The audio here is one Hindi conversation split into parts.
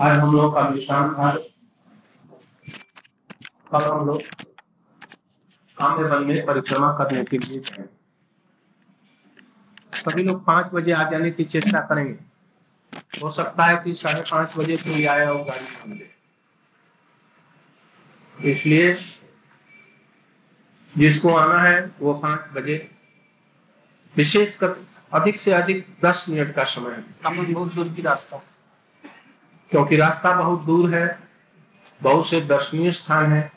आज हम लोग का विश्राम था कल हम लोग आम्र वन में परिक्रमा करने के लिए सभी लोग पाँच बजे आ जाने की चेष्टा करेंगे। हो सकता है कि साढ़े पाँच बजे कोई आया हो गाड़ी इसलिए जिसको आना है, वो पाँच बजे। विशेष कर अधिक से अधिक दस मिनट का समय। है बहुत दूर की रास्ता। क्योंकि रास्ता बहुत दूर है, बहुत से दर्शनीय स्थान है।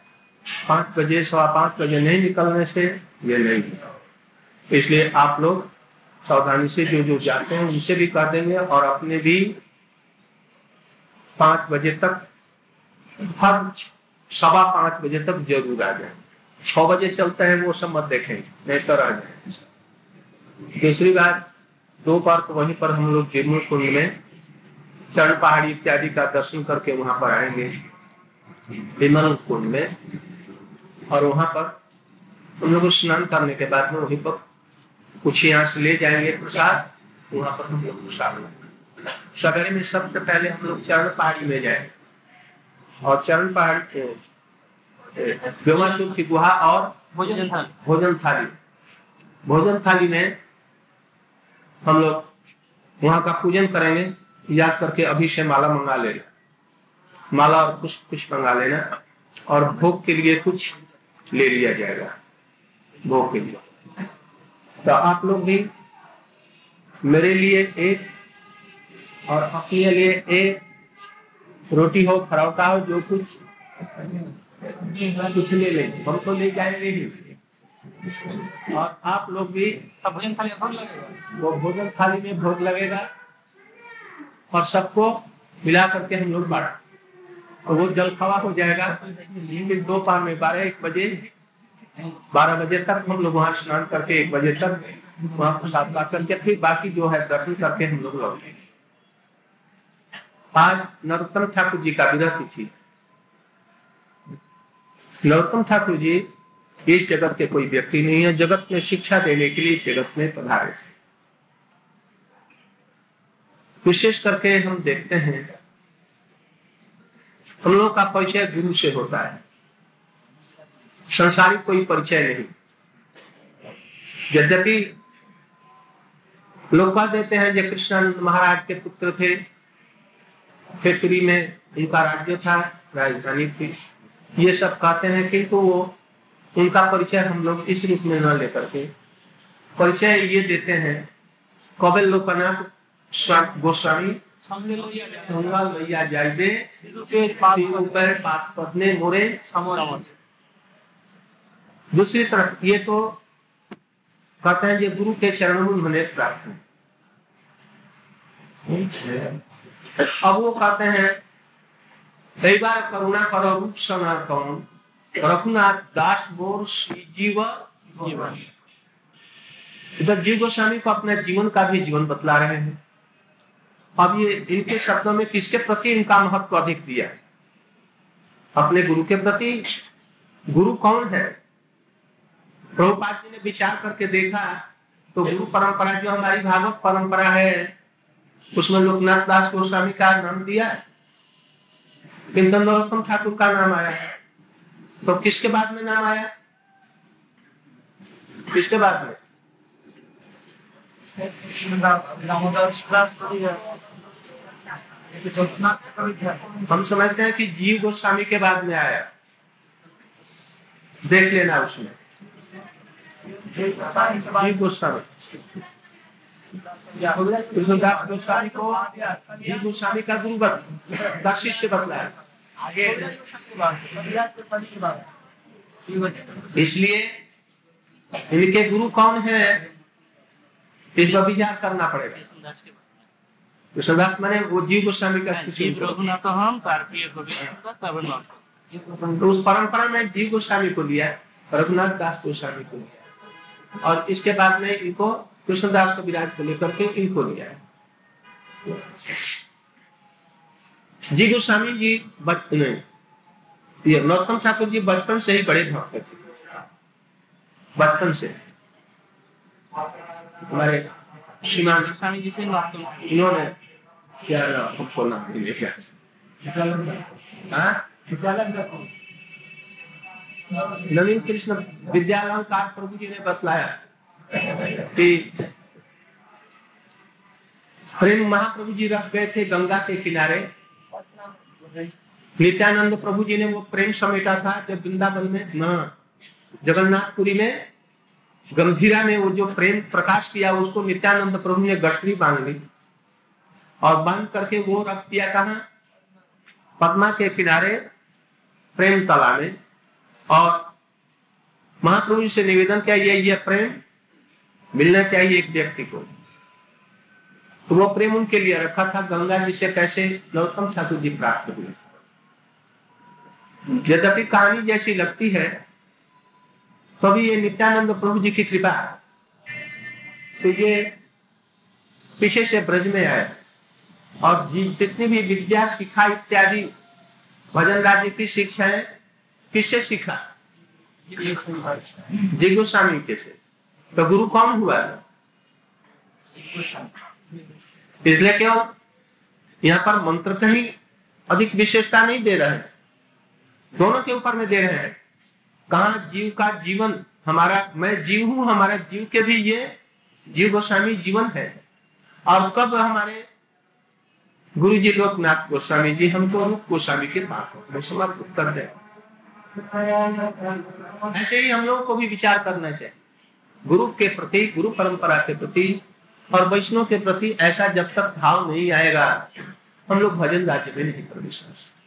पाँच बजे सवा पाँच बजे नहीं निकलने से ये नहीं इसलिए आप लोग सावधानी से जो जो जाते हैं उनसे भी कर देंगे और अपने भी पाँच बजे तक, हर सवा पाँच बजे तक ज़रूर आ जाए। छह बजे चलते हैं वो सब मत देखेंगे नहीं तो रह जाए। दूसरी बात, दो बार तो वहीं पर हम लोग जीवन कुंड में चरण पहाड़ी इत्यादि का दर्शन करके वहाँ पर आएँगे विमल कुंड में। और वहाँ पर हम लोग स्नान करने के बाद में वहीं पर कुछ यहाँ से ले जाएँगे प्रसाद। वहाँ पर हम लोग प्रसाद सवेरे में सबसे पहले हम लोग चरण पहाड़ी में जाए और चरण पहाड़ी व्योमासुर की गुहा और भोजन थाली। भोजन थाली। भोजन थाली में हम लोग वहाँ का पूजन करेंगे। याद करके अभी से माला मंगा लेना माला और कुछ कुछ मंगा लेना और भोग के लिए कुछ ले लिया जाएगा। भोग के लिए। तो आप लोग भी मेरे लिए एक और अपने लिए एक रोटी हो फरौटा हो जो कुछ कुछ ले लेंगे हम तो ले जाएँगे ही। और आप लोग भी भोजन थाली लगेगा? वो भोजन थाली में भोग लगेगा। और सबको मिला करके हम लोग बांट। और वो जल खवा हो जाएगा। फिर दोपहर में बारह, एक बजे, बारह बजे तक हम लोग वहाँ स्नान करके एक बजे तक वहाँ प्रसाद पा करके फिर बाकी जो है दर्शन करके हम लोग लौटेंगे आज नरोत्तम ठाकुर जी का विरह तिथि। नरोत्तम ठाकुर जी इस जगत के कोई व्यक्ति नहीं है। जगत में शिक्षा देने के लिए इस जगत में पधारे थे। विशेष करके हम देखते हैं। हम लोगों का परिचय गुरु से होता है। संसारिक कोई परिचय नहीं। यद्यपि लोग कह देते हैं जो कृष्णानंद महाराज के पुत्र थे। खेतरी में उनका राज्य था, राजधानी थी। ये सब कहते हैं, किंतु वो उनका परिचय हम लोग इस रूप में न लेकर के। परिचय ये देते हैं, कौबल लोकनाथ संगा लैया जाइबे ऊपर पात पदने मोरे समोर दूसरी तरफ़ ये तो कहते हैं ये गुरु के चरणों में उन्होंने प्रार्थना। अब वो कहते हैं कई बार करुणा करो रूप सनातन रघुनाथ दास मोर श्री जीव जीवन। इधर जीव गोस्वामी को अपने जीवन का भी जीवन बतला रहे हैं। अब ये, इनके शब्दों में किसके प्रति इनका महत्व अधिक दिया है? अपने गुरु के प्रति? गुरु कौन है? प्रभुपाद जी ने विचार करके देखा तो गुरु परंपरा जो हमारी भागवत परंपरा है, उसमें लोकनाथ दास गोस्वामी का नाम दिया है। किंतु नरोत्तम ठाकुर का नाम आया है। तो किसके बाद में नाम आया? किसके बाद में दामोदर शास्त्री है एक जोशनाथ चक्रवर्ती है हम समझते हैं कि जीव गोस्वामी के बाद में आया। देख लेना उसमें। जीव गोस्वामी। कृष्णदास गोस्वामी को जीव गोस्वामी का गुरु बतलाया। इसलिए इनके गुरु कौन है? इस पर विचार करना पड़ेगा। कृष्णदास माने वो जीव गोस्वामी का शिष्य गोविंद तमिलनाडु तो उस परंपरा में जीव गोस्वामी को लिया रघुनाथ दास गोस्वामी को लिया। और इसके बाद में इनको कृष्णदास को विराज को लेकर के इनको लिया है। जी गोस्वामी जी बचपन ये नरोत्तम ठाकुर जी बचपन से ही बड़े भक्त थे। बचपन से। हमारे श्रीमान स्वामी जी से इन्होंने क्या नाम नहीं लिया। हाँ? नवीन कृष्ण विद्यालंकार प्रभु जी ने बतलाया कि प्रेम महाप्रभु जी रख गए थे गंगा के किनारे। नित्यानंद प्रभु जी ने वो प्रेम समेटा था जब वृंदावन में जगन्नाथपुरी में गंभीरा ने वो जो प्रेम प्रकाश किया, उसको नित्यानंद प्रभु ने गठरी बाँध ली। और बाँध करके वो रख दिया कहा? पद्मा के किनारे, प्रेम तला में। और महाप्रभु से निवेदन किया, ये ये प्रेम मिलना चाहिए एक व्यक्ति को। तो वो प्रेम उनके लिए रखा था, गंगा जी से कैसे नरोत्तम ठाकुर जी प्राप्त हुए। यद्यपि कहानी जैसी लगती है तो भी ये नित्यानंद प्रभु जी की कृपा। से ये पीछे से ब्रज में आए और जितनी भी विद्या शिक्षा इत्यादि, भजन राज्य की शिक्षाएँ किससे सीखा? जी गोस्वामी के से। तो गुरु कौन हुआ? इसलिए क्यों यहाँ पर मंत्र कहीं अधिक विशेषता नहीं दे रहे हैं। दोनों के ऊपर में दे रहे हैं। कहा, जीव का जीवन हमारा, मैं जीव हूँ, हमारा जीव के भी ये जीव गोस्वामी जीवन है। और कब हमारे गुरु जी लोकनाथ गोस्वामी जी, हमको रूप गोस्वामी के पास में कर दे। ऐसे ही हम लोगों को भी विचार करना चाहिए। गुरु के प्रति, गुरु परंपरा के प्रति और वैष्णव के प्रति ऐसा जब तक भाव नहीं आएगा, हम लोग भजन राज्य में नहीं प्रवेश कर सकते।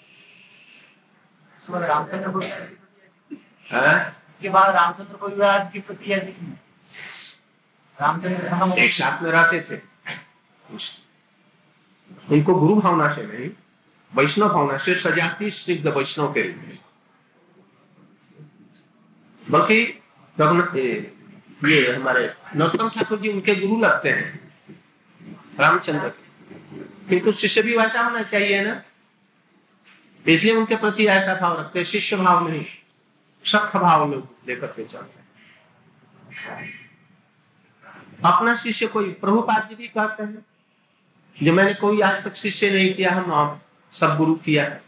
हाँ? के बाद रामचंद्र को विवाह की प्रति ऐसी रामचंद्र एक साथ में रहते थे। उनको गुरु भावना से नहीं वैष्णव भावना से सजाती स्निग्ध वैष्णव के रूप में। बल्कि ये ये हमारे नरोत्तम ठाकुर जी उनके गुरु लगते हैं रामचंद्र के। किंतु शिष्य भी वैसा होना चाहिए ना? इसलिए उनके प्रति ऐसा भाव रखते हैं शिष्य भाव नहीं। सख भाव लोग लेकर के चलते हैं। अपना शिष्य कोई प्रभुपाद जी भी कहते हैं, जो मैंने कोई आज तक शिष्य नहीं किया हम आप सब गुरु किया है।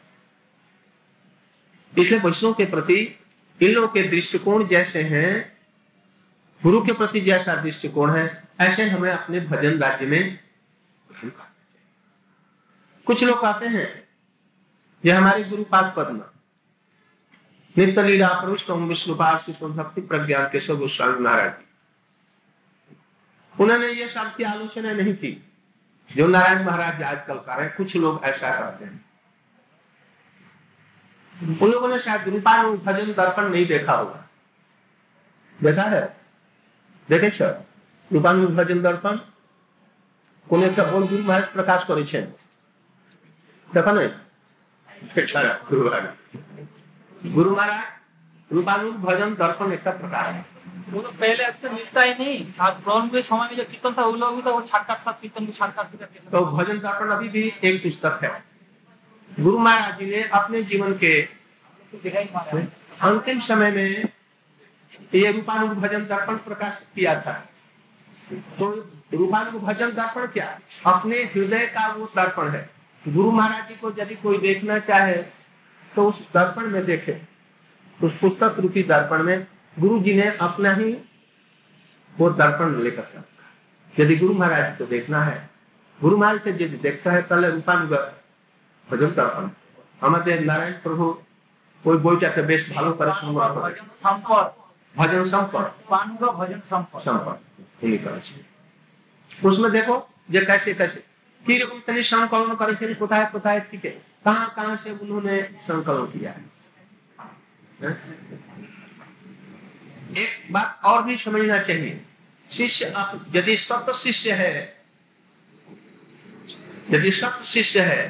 इसलिए वैष्णव के प्रति, इन लोगों के दृष्टिकोण जैसे हैं, गुरु के प्रति जैसा दृष्टिकोण है, ऐसे हमें अपने भजन राज्य में कुछ लोग कहते हैं ये हमारे गुरुपाद पद्मा नित्य लीला प्रविष्ट विष्णुपाद शिशु भक्ति प्रज्ञान केशव गोस्वामी महाराज जी उन्होंने ये सब की आलोचना नहीं की जो नारायण महाराज आजकल कर रहे हैं कुछ लोग ऐसा करते हैं उन लोगों ने शायद रूपानु भजन दर्पण नहीं देखा होगा देखा है देखे छ रूपानु भजन दर्पण কোন একটা বল গুরু মহারাজ প্রকাশ করেছেন দেখো না এছাড়া গুরু মহারাজ गुरु महाराज रूपानु भजन दर्पण एक प्रकार है। वो तो पहले तो मिलता ही नहीं। आज ब्रह्म के समय में जो कीर्तन था वो लोग भी तो वो साक्षात था कीर्तन की साक्षात तो भजन दर्पण अभी भी एक पुस्तक है। गुरु महाराज जी ने अपने जीवन के अंतिम समय में ये रूपानु भजन दर्पण प्रकाशित किया था। तो रूपानु भजन दर्पण क्या? अपने हृदय का वो दर्पण है। गुरु महाराज जी को यदि कोई देखना चाहे तो उस दर्पण में देखे उस पुस्तक रूपी दर्पण में गुरु जी ने अपना ही वो दर्पण लेकर के रखा यदि गुरु महाराज जी को देखना है गुरु महाराज से यदि देखता है তাহলে রূপানুগ ভজন দর্পণ আমাদের নারায়ণ প্রভু ওই বইটাকে বেশ ভালো করে সংগ্রহ করে भजन संपर्क ভজন সম্পর্ক पानु का भजन संपर्क সম্পর্ক উনি করেছেন उसमें देखो যে कैसे कैसे কিরকম তিনি সংকলন করেছেন কোথায় কোথায় থেকে कहाँ कहाँ से उन्होंने संकलन किया है? एक बात और भी समझना चाहिए। शिष्य आप यदि सत शिष्य है, यदि सत शिष्य है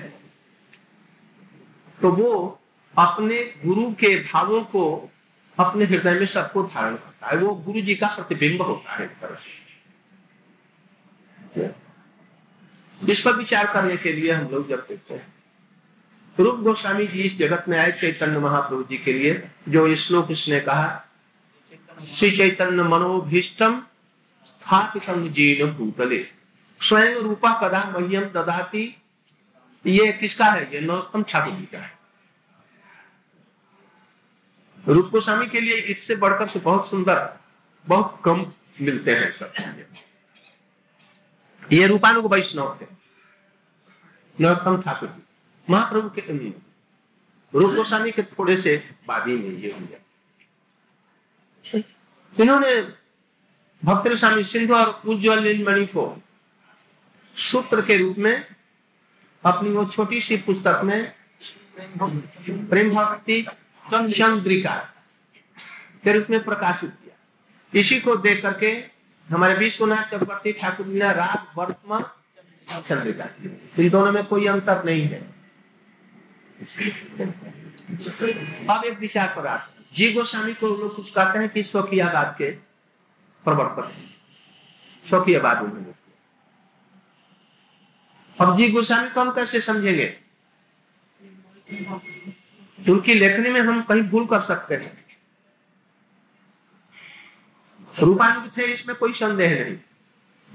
तो वो अपने गुरु के भावों को अपने हृदय में सबको धारण करता है। वो गुरु जी का प्रतिबिंब होता है एक तरह से। इस पर विचार करने के लिए हम लोग जब देखते हैं। रूप गोस्वामी जी इस जगत में आए चैतन्य महाप्रभु जी के लिए, जो श्लोक इसने कहा, श्री चैतन्य मनोभीष्टम स्थापित जीन भूतले। स्वयं रूपा कदा मह्यम ददाति। ये किसका है? ये नरोत्तम ठाकुर जी का है। रूप गोस्वामी के लिए इससे बढ़कर तो बहुत सुंदर, बहुत कम मिलते हैं सब ये रूपानुग वैष्णव थे, नरोत्तम ठाकुर जी। महाप्रभु के रूप गोस्वामी के थोड़े से बाद ही में ये हुआ। इन्होंने भक्त स्वामी सिंधु और उज्ज्वल मणि को सूत्र के रूप में अपनी वो छोटी सी पुस्तक में प्रेम भक्ति चंद्रिका के रूप में प्रकाशित किया। इसी को देख करके हमारे विश्वनाथ चक्रवर्ती ठाकुर ने राग, वर्तमान, चंद्रिका इन दोनों में कोई अंतर नहीं है। अब एक विचार पर आप जी गोस्वामी को लोग कुछ कहते हैं कि स्वकीयवाद के प्रवर्तक स्वकीयवाद उन्होंने अब जी गोस्वामी को हम कैसे समझेंगे? उनकी लेखनी में हम कहीं भूल कर सकते हैं। रूपानुग थे, इसमें कोई संदेह नहीं।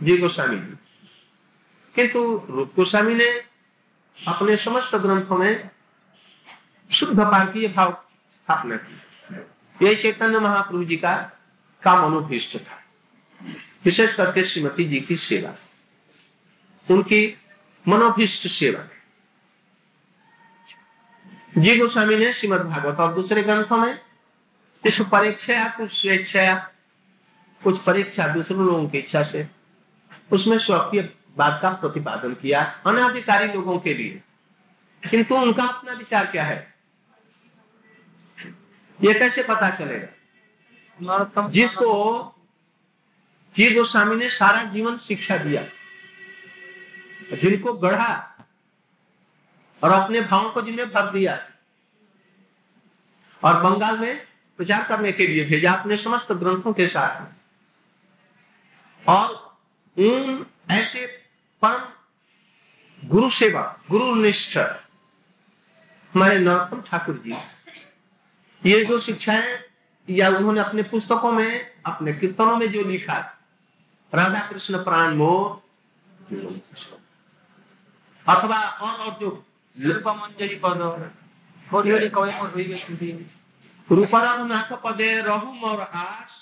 जी गोस्वामी। किंतु रूप गोस्वामी ने अपने समस्त ग्रंथों में शुद्ध पार्कीय भाव स्थापना की। यही चैतन्य महाप्रभु जी का काम अनुभिष्ट था। विशेष करके श्रीमती जी की सेवा। उनकी मनोभिष्ट सेवा। जी गोस्वामी ने श्रीमद भागवत और दूसरे ग्रंथों में कुछ परीक्षा कुछ स्वेच्छा कुछ परीक्षा दूसरे लोगों की इच्छा से, उसमें स्वकीय बात का प्रतिपादन किया, अनाधिकारी लोगों के लिए। किंतु उनका अपना विचार क्या है? ये कैसे पता चलेगा? जिसको जी गोस्वामी ने सारा जीवन शिक्षा दिया, जिनको गढ़ा और अपने भावों को जिन्हें भर दिया, और बंगाल में प्रचार करने के लिए भेजा अपने समस्त ग्रंथों के साथ। और उन ऐसे परम गुरु सेवा, गुरु निष्ठ, हमारे नरोत्तम ठाकुर जी ये जो शिक्षाएं या उन्होंने अपने पुस्तकों में अपने कीर्तनों में जो लिखा राधा कृष्ण प्राण मोह अथवा और और जो रूपमंजरी पद होरी होरी कवि मोर হইবে শুধু रूपरघुनाथ पदे रहु मोर आस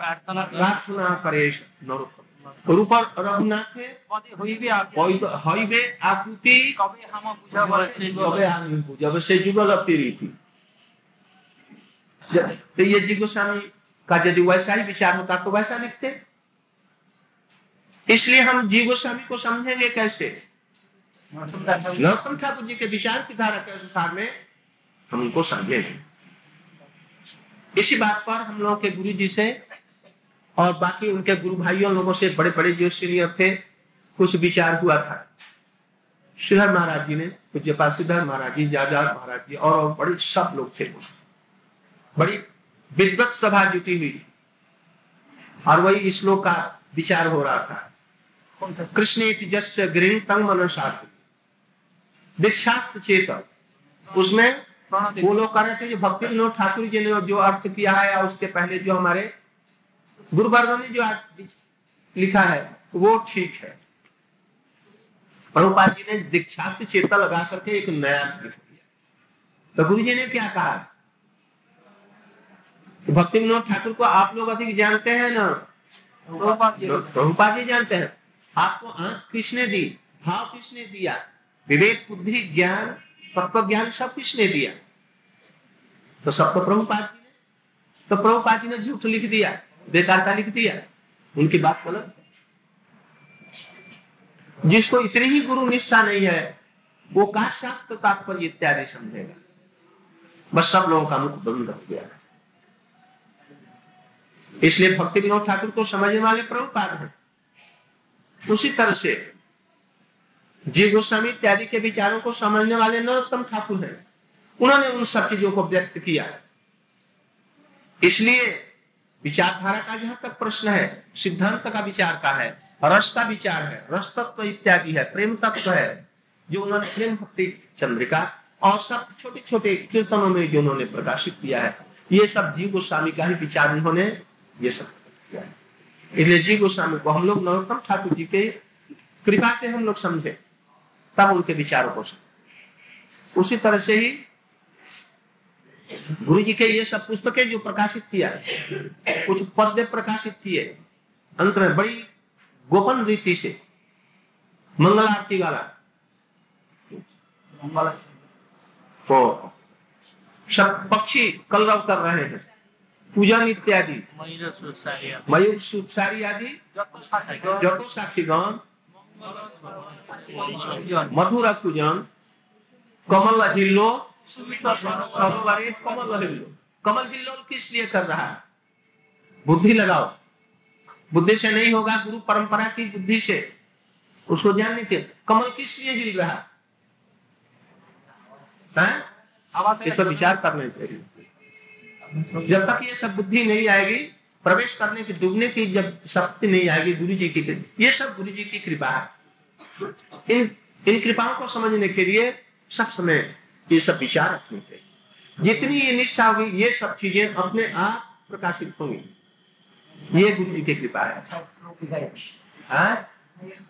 প্রার্থনা প্রার্থনা করে নরোত্তম रूप रघुनाथे পদে হইবে হইবে আকুতি কবে হাম বুঝাবার সেই কবে আমি বুঝাবে সেই যুগল প্রীতি तो ये जी गोस्वामी का यदि वैसा ही विचार होता तो वैसा लिखते इसलिए हम जी गोस्वामी को समझेंगे कैसे नरोत्तम ठाकुर जी के विचार की धारा के अनुसार में हम उनको समझेंगे इसी बात पर हम लोगों के गुरु जी से और बाकी उनके गुरु भाइयों लोगों से बड़े बड़े जो सीनियर थे कुछ विचार हुआ था श्रीधर महाराज जी ने पूज्यपा श्रीधर महाराज जी जाजाद महाराज जी और, और बड़े सब लोग थे बड़ी विद्वत सभा जुटी हुई थी। और वही श्लोक का विचार हो रहा था। कृष्ण जस्य गृह तंग मनोशास्त्र। दीक्षास्त्र चेतन। उसमें वो लोग कर रहे थे जो भक्ति विनोद ठाकुर जी ने जो अर्थ किया है और उसके पहले जो हमारे गुरुवर्ग ने जो आज लिखा है वो ठीक है। प्रभुपाद जी ने दीक्षा से चेता लगा करके एक नया लिख दिया। तो गुरु जी ने क्या कहा? भक्ति विनोद ठाकुर को आप लोग अधिक जानते हैं ना? प्रभुपाद जी जानते हैं। आपको आँख किसने दी? भाव किसने दिया? विवेक बुद्धि ज्ञान तत्व ज्ञान सब किसने दिया? तो सब तो प्रभुपाद जी ने। तो प्रभुपाद जी ने झूठ लिख दिया बेकार का लिख दिया। उनकी बात गलत है। जिसको इतनी ही गुरु निष्ठा नहीं है वो का शास्त्र तात्पर्य इत्यादि समझेगा। बस सब लोगों का मुख बंद हो गया है। इसलिए भक्ति विनोद ठाकुर को समझने वाले प्रभुपाद हैं। उसी तरह से जी गोस्वामी इत्यादि के विचारों को समझने वाले नरोत्तम ठाकुर हैं। उन्होंने उन सब चीज़ों को व्यक्त किया। इसलिए विचारधारा का जहाँ तक प्रश्न है, सिद्धांत का विचार का है रस का विचार है रस तत्व इत्यादि है, प्रेम तत्व है, जो उन्होंने प्रेम भक्ति चंद्रिका और सब छोटे छोटे कीर्तनों में जो उन्होंने प्रकाशित किया है, ये सब जी गोस्वामी का ही विचार उन्होंने ये सब इसलिए जी गोस्वामी को हम लोग नरोत्तम ठाकुर जी के कृपा से हम लोग समझे, तब उनके विचारों को समझे उसी तरह से ही गुरु जी के ये सब पुस्तकें जो प्रकाशित किया कुछ पद्य प्रकाशित किए अंत में बड़ी गोपन रीति से मंगल आरती वाला तो सब पक्षी कलरव कर रहे हैं। पूजन इत्यादि। मयूर सुपसारी आदि। जटो साक्षीगण। मधुर पूजन। कमल हिल्लो। सरोवरी कमल हिल्लो। कमल हिल्लो किस लिए कर रहा है? बुद्धि लगाओ। बुद्धि से नहीं होगा गुरु परंपरा की बुद्धि से। उसको जानने के कमल किस लिए हिल रहा? है? इस पर विचार करना चाहिए। जब तक ये सब बुद्धि नहीं आएगी प्रवेश करने की डूबने की जब शक्ति नहीं आएगी गुरु जी की ये सब गुरु जी की कृपा है। इन इन कृपाओं को समझने के लिए सब समय ये सब विचार रखने चाहिए जितनी ये निष्ठा होगी ये सब चीज़ें अपने आप प्रकाशित होंगी। ये गुरु जी की कृपा है। अच्छा लोग हाँ?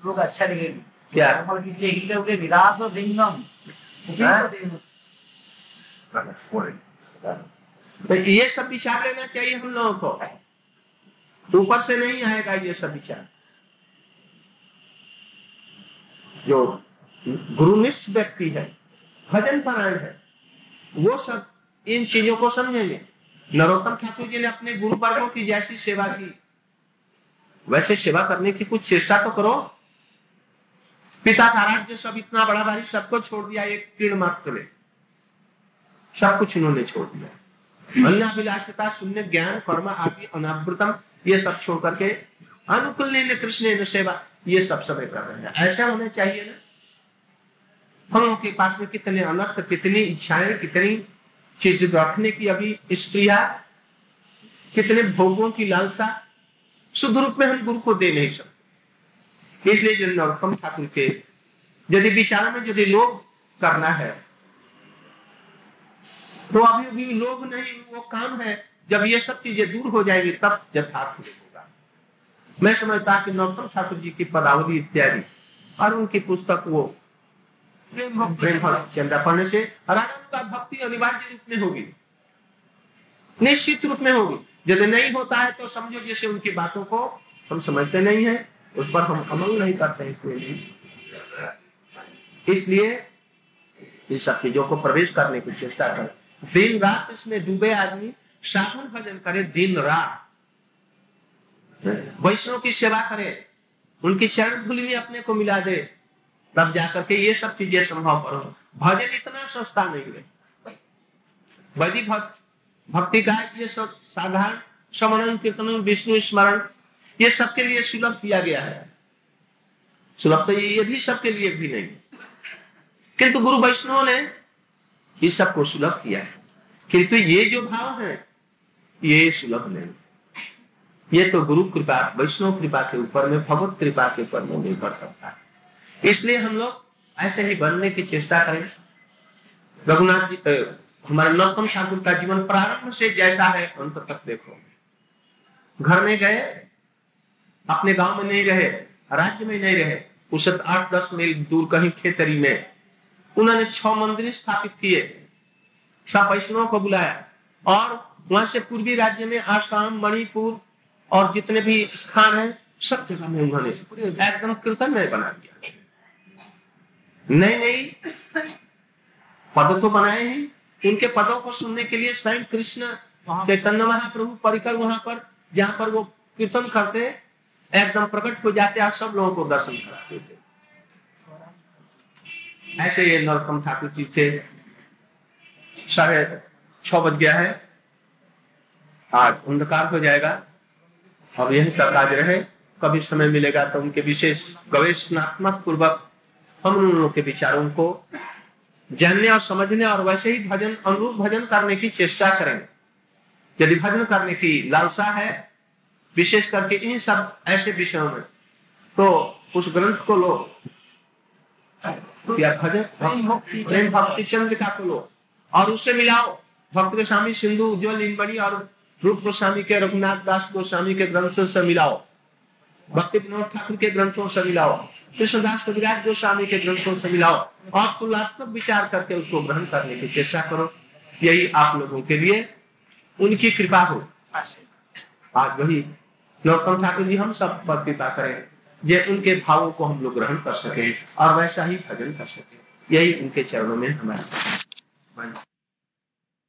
लोग अच्छा लगेगी। क्या? इसलिए विरास और लिंगम? तो ये सब विचार लेना चाहिए हम लोगों को। ऊपर से नहीं आएगा ये सब विचार जो गुरुनिष्ठ व्यक्ति है, भजन परायण है, वो सब इन चीज़ों को समझेंगे। नरोत्तम ठाकुर जी ने अपने गुरु वर्गों की जैसी सेवा की। वैसे सेवा करने की कुछ चेष्टा तो करो। पिता का राज्य सब इतना बड़ा भारी, सबको छोड़ दिया एक तीर्ण मात्र में सब कुछ इन्होंने छोड़ दिया। अन्नाभिलाषिता शून्य ज्ञान, कर्म आदि, अनावृतम, ये सब छोड़ करके अनुकूल कृष्ण ने सेवा, ये सब समय कर रहे हैं। ऐसा होना चाहिए ना। हम लोग के पास में कितने अनर्थ, कितनी इच्छाएँ, कितनी चीज़ रखने की अभी स्प्रिया, कितने भोगों की लालसा, शुद्ध रूप में हम गुरु को दे नहीं सकते। इसलिए जो नरोत्तम ठाकुर के, यदि विचार में यदि लोग करना है तो अभी भी लोग नहीं वो काम है जब ये सब चीज़ें दूर हो जाएगी तब यथार्थ होगा। मैं समझता कि नौतम ठाकुर जी की पदावली इत्यादि और उनकी पुस्तक वो प्रेम चंदा पढ़ने से राजा का भक्ति अनिवार्य रूप में होगी। निश्चित रूप में होगी। यदि नहीं होता है तो समझो जैसे उनकी बातों को हम समझते नहीं है उस पर हम अमल नहीं करते इसलिए भी इसलिए इन सब चीज़ों को प्रवेश करने की चेष्टा करें। दिन रात इसमें डूबे आदमी साधन भजन करे, दिन रात। वैष्णव की सेवा करे, उनकी चरण धूलि में अपने को मिला दे। तब जाकर के ये सब चीज़ें संभव करो। भजन इतना सस्ता नहीं है। वैदिक भक्त, भक्ति का ये सब साधारण श्रवणन कीर्तन विष्णु स्मरण, ये सबके लिए सुलभ किया गया है। सुलभ तो ये ये भी सबके लिए भी नहीं। किंतु गुरु वैष्णव ने इस सबको सुलभ किया है। किंतु ये जो भाव है, ये सुलभ नहीं। ये तो गुरु कृपा, वैष्णव कृपा के ऊपर में, भगवत कृपा के ऊपर में निर्भर करता है। इसलिए हम लोग ऐसे ही बनने की चेष्टा करें। रघुनाथ जी हमारे नरोत्तम ठाकुर का जीवन प्रारंभ से जैसा है, अंत तक देखो। घर में गए, अपने गाँव में नहीं रहे, राज्य में नहीं रहे, उसे आठ दस मील दूर कहीं खेतरी में उन्होंने छह मंदिर स्थापित किए। सब वैष्णव को बुलाया। और वहाँ से पूर्वी राज्य में आसाम, मणिपुर और जितने भी स्थान है, सब जगह में उन्होंने एकदम कीर्तनमय बना दिया। नहीं नहीं पद तो बनाए हैं। उनके पदों को सुनने के लिए स्वयं कृष्ण, चैतन्य महाप्रभु परिकर वहाँ पर, जहाँ पर वो कीर्तन करते एकदम प्रकट हो जाते और सब लोगों को दर्शन कराते थे ऐसे ये नरोत्तम ठाकुर जी थे। साढ़े छ बज गया है। आज अंधकार हो जाएगा। अब यही तक आज रहे। कभी समय मिलेगा तो उनके विशेष गवेषणात्मक पूर्वक हम उन के विचारों को जानने और समझने और वैसे ही भजन, अनुरूप भजन करने की चेष्टा करें। यदि भजन करने की लालसा है, विशेष करके इन सब ऐसे विषयों में तो उस ग्रंथ को लो। भजन प्रेम भक्ति प्रेम भक्ति चंद्रिका को और उससे मिलाओ भक्त गोस्वामी सिंधु उज्जवल इंबड़ी और रूप गोस्वामी के रघुनाथ दास गोस्वामी के ग्रंथों से मिलाओ। भक्ति विनोद ठाकुर के ग्रंथों से मिलाओ। कृष्णदास कविराज गोस्वामी के ग्रंथों से मिलाओ। और तुलनात्मक विचार करके उसको ग्रहण करने की चेष्टा करो। यही आप लोगों के लिए उनकी कृपा हो। आज वही नरोत्तम ठाकुर जी हम सब पर कृपा करें। जे उनके भावों को हम लोग ग्रहण कर सके और वैसा ही भजन कर सके। यही उनके चरणों में हमारा